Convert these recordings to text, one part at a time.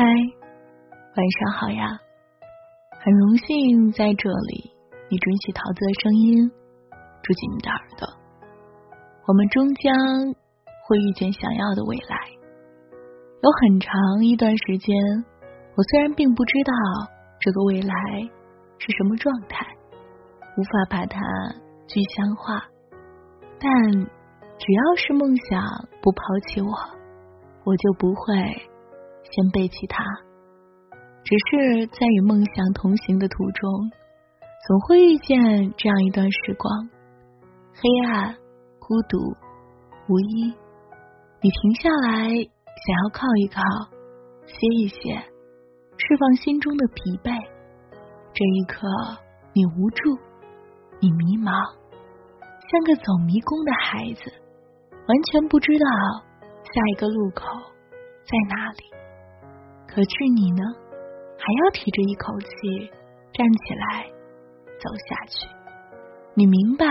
嗨，晚上好呀！很荣幸在这里，你准许桃子的声音住进你的耳朵。我们终将会遇见想要的未来。有很长一段时间，我虽然并不知道这个未来是什么状态，无法把它具象化，但只要是梦想不抛弃我，我就不会。先背起它，只是在与梦想同行的途中，总会遇见这样一段时光：黑暗、孤独、无依。你停下来，想要靠一靠，歇一歇，释放心中的疲惫。这一刻，你无助，你迷茫，像个走迷宫的孩子，完全不知道下一个路口在哪里。可是你呢？还要提着一口气站起来走下去。你明白，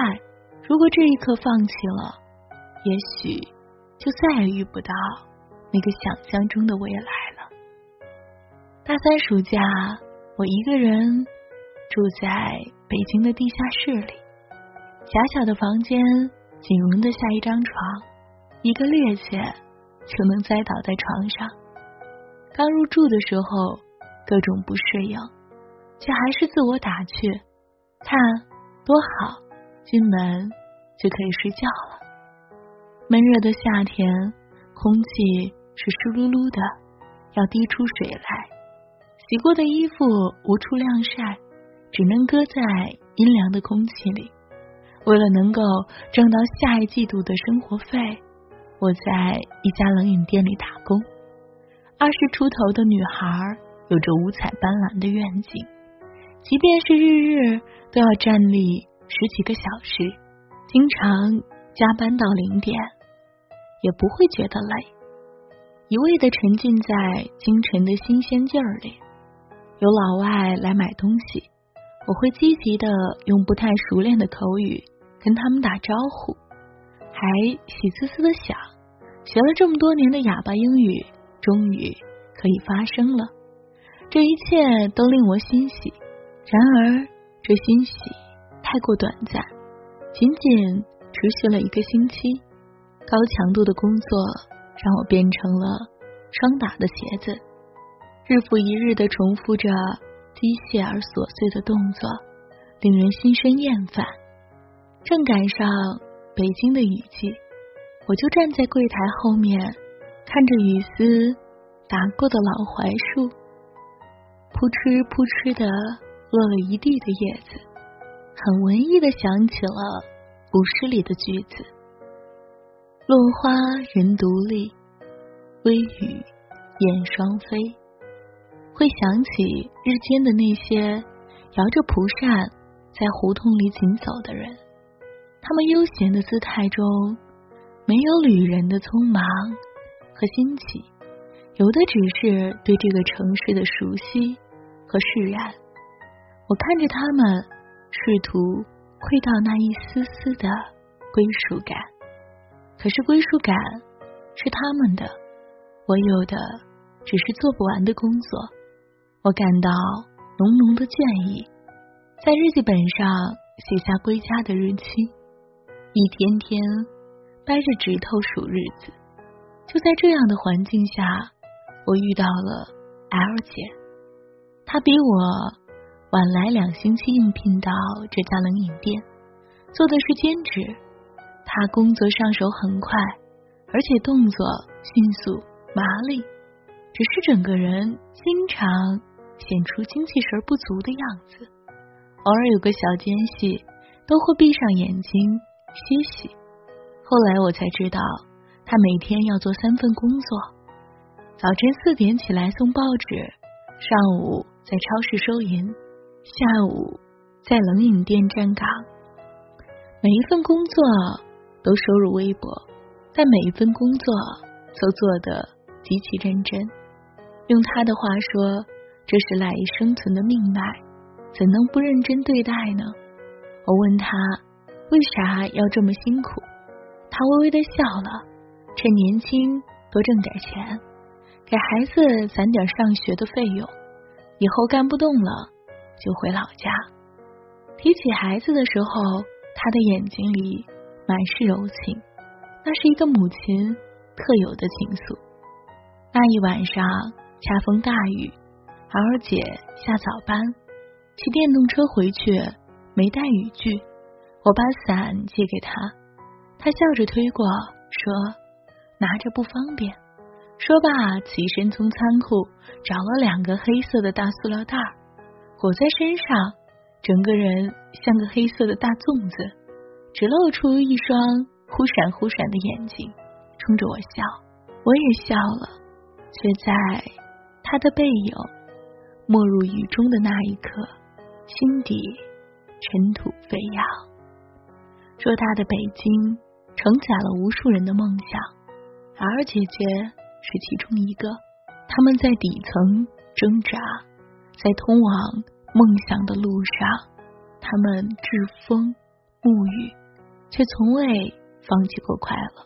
如果这一刻放弃了，也许就再也遇不到那个想象中的未来了。大三暑假，我一个人住在北京的地下室里，狭小的房间仅容得下一张床，一个趔趄就能栽倒在床上。刚入住的时候，各种不适应，却还是自我打趣：“看多好，进门就可以睡觉了。”闷热的夏天，空气是湿漉漉的，要滴出水来。洗过的衣服无处晾晒，只能搁在阴凉的空气里。为了能够挣到下一季度的生活费，我在一家冷饮店里打工。二十出头的女孩有着五彩斑斓的愿景，即便是日日都要站立十几个小时，经常加班到零点，也不会觉得累，一味的沉浸在清晨的新鲜劲儿里。有老外来买东西，我会积极的用不太熟练的口语跟他们打招呼，还喜滋滋的想，学了这么多年的哑巴英语。终于可以发生了，这一切都令我欣喜。然而，这欣喜太过短暂，仅仅持续了一个星期。高强度的工作让我变成了双打的鞋子，日复一日的重复着机械而琐碎的动作，令人心生厌烦。正赶上北京的雨季，我就站在柜台后面。看着雨丝打过的老槐树，扑哧扑哧的落了一地的叶子，很文艺的想起了古诗里的句子：“落花人独立，微雨燕双飞。”会想起日间的那些摇着蒲扇在胡同里行走的人，他们悠闲的姿态中没有旅人的匆忙。和新奇，有的只是对这个城市的熟悉和释然。我看着他们，试图窥到那一丝丝的归属感。可是归属感是他们的，我有的只是做不完的工作。我感到浓浓的倦意，在日记本上写下归家的日期，一天天掰着指头数日子。就在这样的环境下，我遇到了 L 姐。她比我晚来两星期应聘到这家冷饮店，做的是兼职。她工作上手很快，而且动作迅速麻利，只是整个人经常显出精气神不足的样子。偶尔有个小间隙，都会闭上眼睛歇息。后来我才知道。他每天要做三份工作：早晨四点起来送报纸，上午在超市收银，下午在冷饮店站岗。每一份工作都收入微薄，但每一份工作都做得极其认真。用他的话说，这是赖以生存的命脉，怎能不认真对待呢？我问他为啥要这么辛苦，他微微的笑了。趁年轻多挣点钱，给孩子攒点上学的费用，以后干不动了就回老家。提起孩子的时候，他的眼睛里满是柔情，那是一个母亲特有的情愫。那一晚上恰逢大雨，儿姐下早班，骑电动车回去没带雨具，我把伞借给他，他笑着推过，说拿着不方便。说罢，起身从仓库找了两个黑色的大塑料袋，裹在身上，整个人像个黑色的大粽子。只露出一双忽闪忽闪的眼睛，冲着我笑，我也笑了，却在他的背影没入雨中的那一刻，心底尘土飞扬。偌大的北京承载了无数人的梦想，而姐姐是其中一个。他们在底层挣扎，在通往梦想的路上，他们栉风沐雨。却从未放弃过快乐。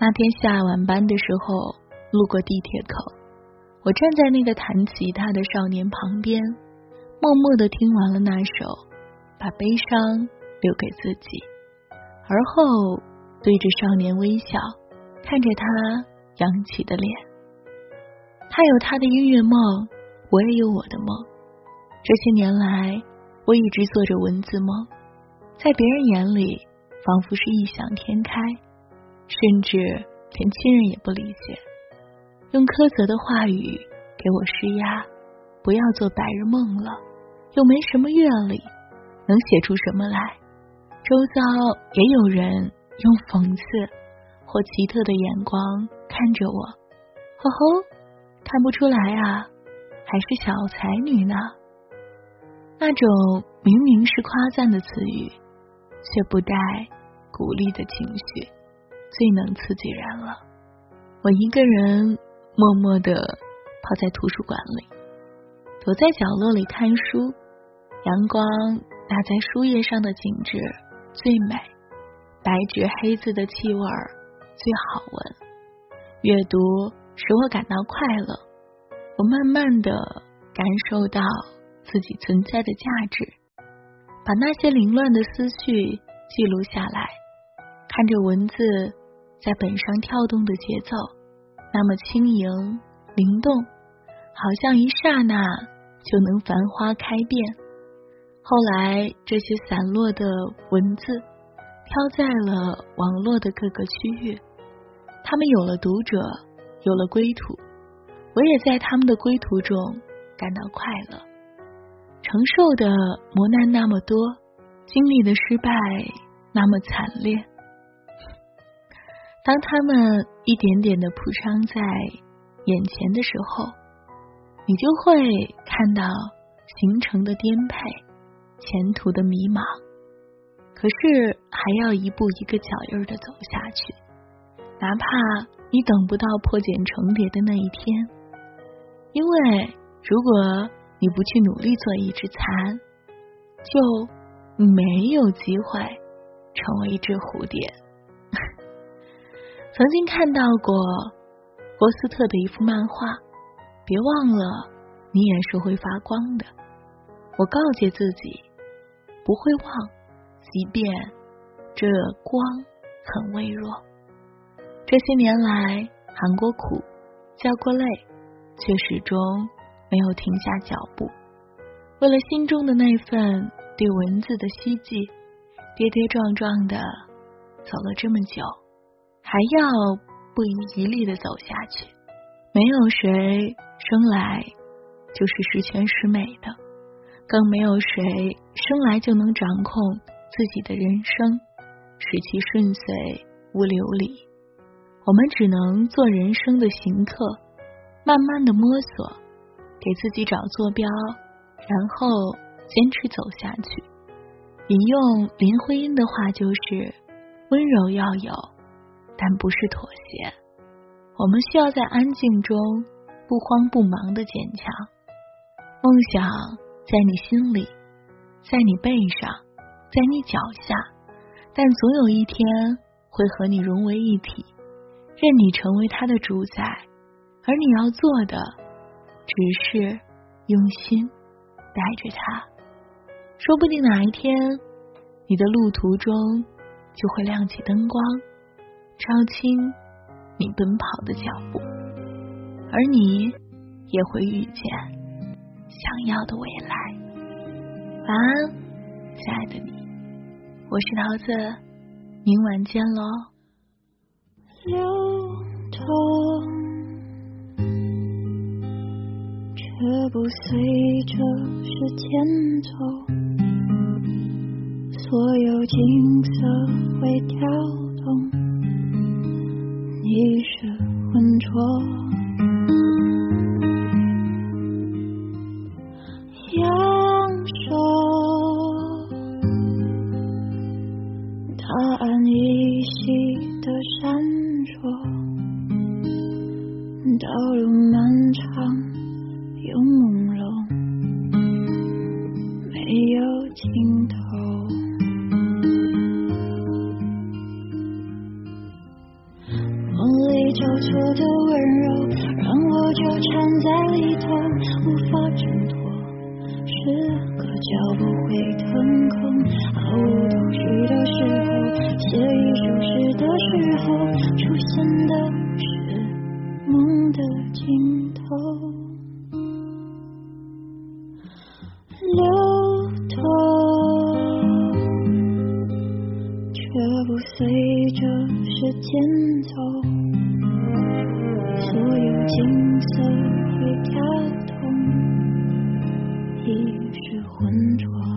那天下晚班的时候，路过地铁口，我站在那个弹吉他的少年旁边，默默的听完了那首，把悲伤留给自己，而后对着少年微笑，看着他扬起的脸。他有他的音乐梦，我也有我的梦。这些年来，我一直做着文字梦。在别人眼里，仿佛是异想天开，甚至连亲人也不理解。用苛责的话语给我施压，不要做白日梦了，又没什么阅历，能写出什么来？周遭也有人用讽刺或奇特的眼光看着我，吼吼，看不出来啊，还是小才女呢。那种明明是夸赞的词语。却不带鼓励的情绪，最能刺激人了。我一个人默默的泡在图书馆里，躲在角落里看书。阳光打在书页上的景致最美，白纸黑字的气味儿最好闻。阅读使我感到快乐，我慢慢的感受到自己存在的价值。把那些凌乱的思绪记录下来，看着文字在本上跳动的节奏，那么轻盈灵动，好像一刹那就能繁花开遍。后来，这些散落的文字飘在了网络的各个区域，他们有了读者，有了归途，我也在他们的归途中感到快乐。承受的磨难那么多，经历的失败那么惨烈。当他们一点点的铺张在眼前的时候，你就会看到行程的颠沛，前途的迷茫。可是还要一步一个脚印的走下去，哪怕你等不到破茧成蝶的那一天，因为如果。你不去努力做一只蚕，就没有机会成为一只蝴蝶。曾经看到过波斯特的一幅漫画，别忘了，你也是会发光的。我告诫自己，不会忘，即便这光很微弱。这些年来，喊过苦，叫过泪，却始终。没有停下脚步，为了心中的那份对文字的希冀，跌跌撞撞的走了这么久，还要不遗余力的走下去。没有谁生来就是十全十美的，更没有谁生来就能掌控自己的人生，使其顺遂无流离。我们只能做人生的行客，慢慢的摸索。给自己找坐标，然后坚持走下去。引用林徽因的话就是：温柔要有，但不是妥协。我们需要在安静中不慌不忙的坚强。梦想在你心里，在你背上，在你脚下，但总有一天会和你融为一体，任你成为它的主宰，而你要做的只是用心带着它，说不定哪一天你的路途中就会亮起灯光，照清你奔跑的脚步，而你也会遇见想要的未来。晚安，亲爱的你，我是桃子，明晚见喽。流淌。却不随着时间走，所有景色会跳动，你是浑浊。错的温柔，让我纠缠在里头，无法挣脱。是个脚步会腾空，毫无头绪的时候，写一首诗的时候，出现的是梦的尽头。流淌，却不随着时间走，所有景色会跳动，意识浑浊。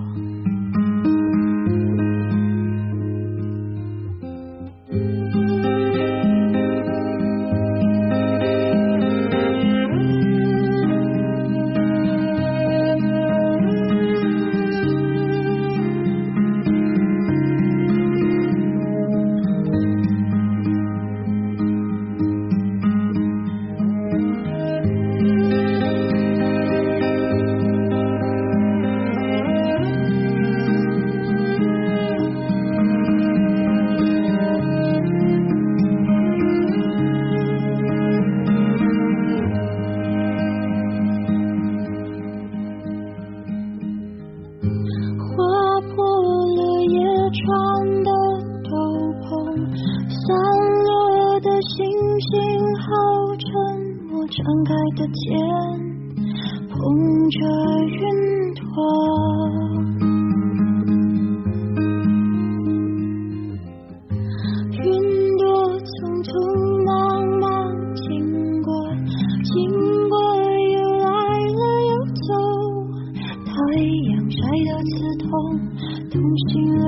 张开的肩捧着云朵，云朵匆匆忙忙经过，经过又来了又走，太阳晒得刺痛，痛醒了。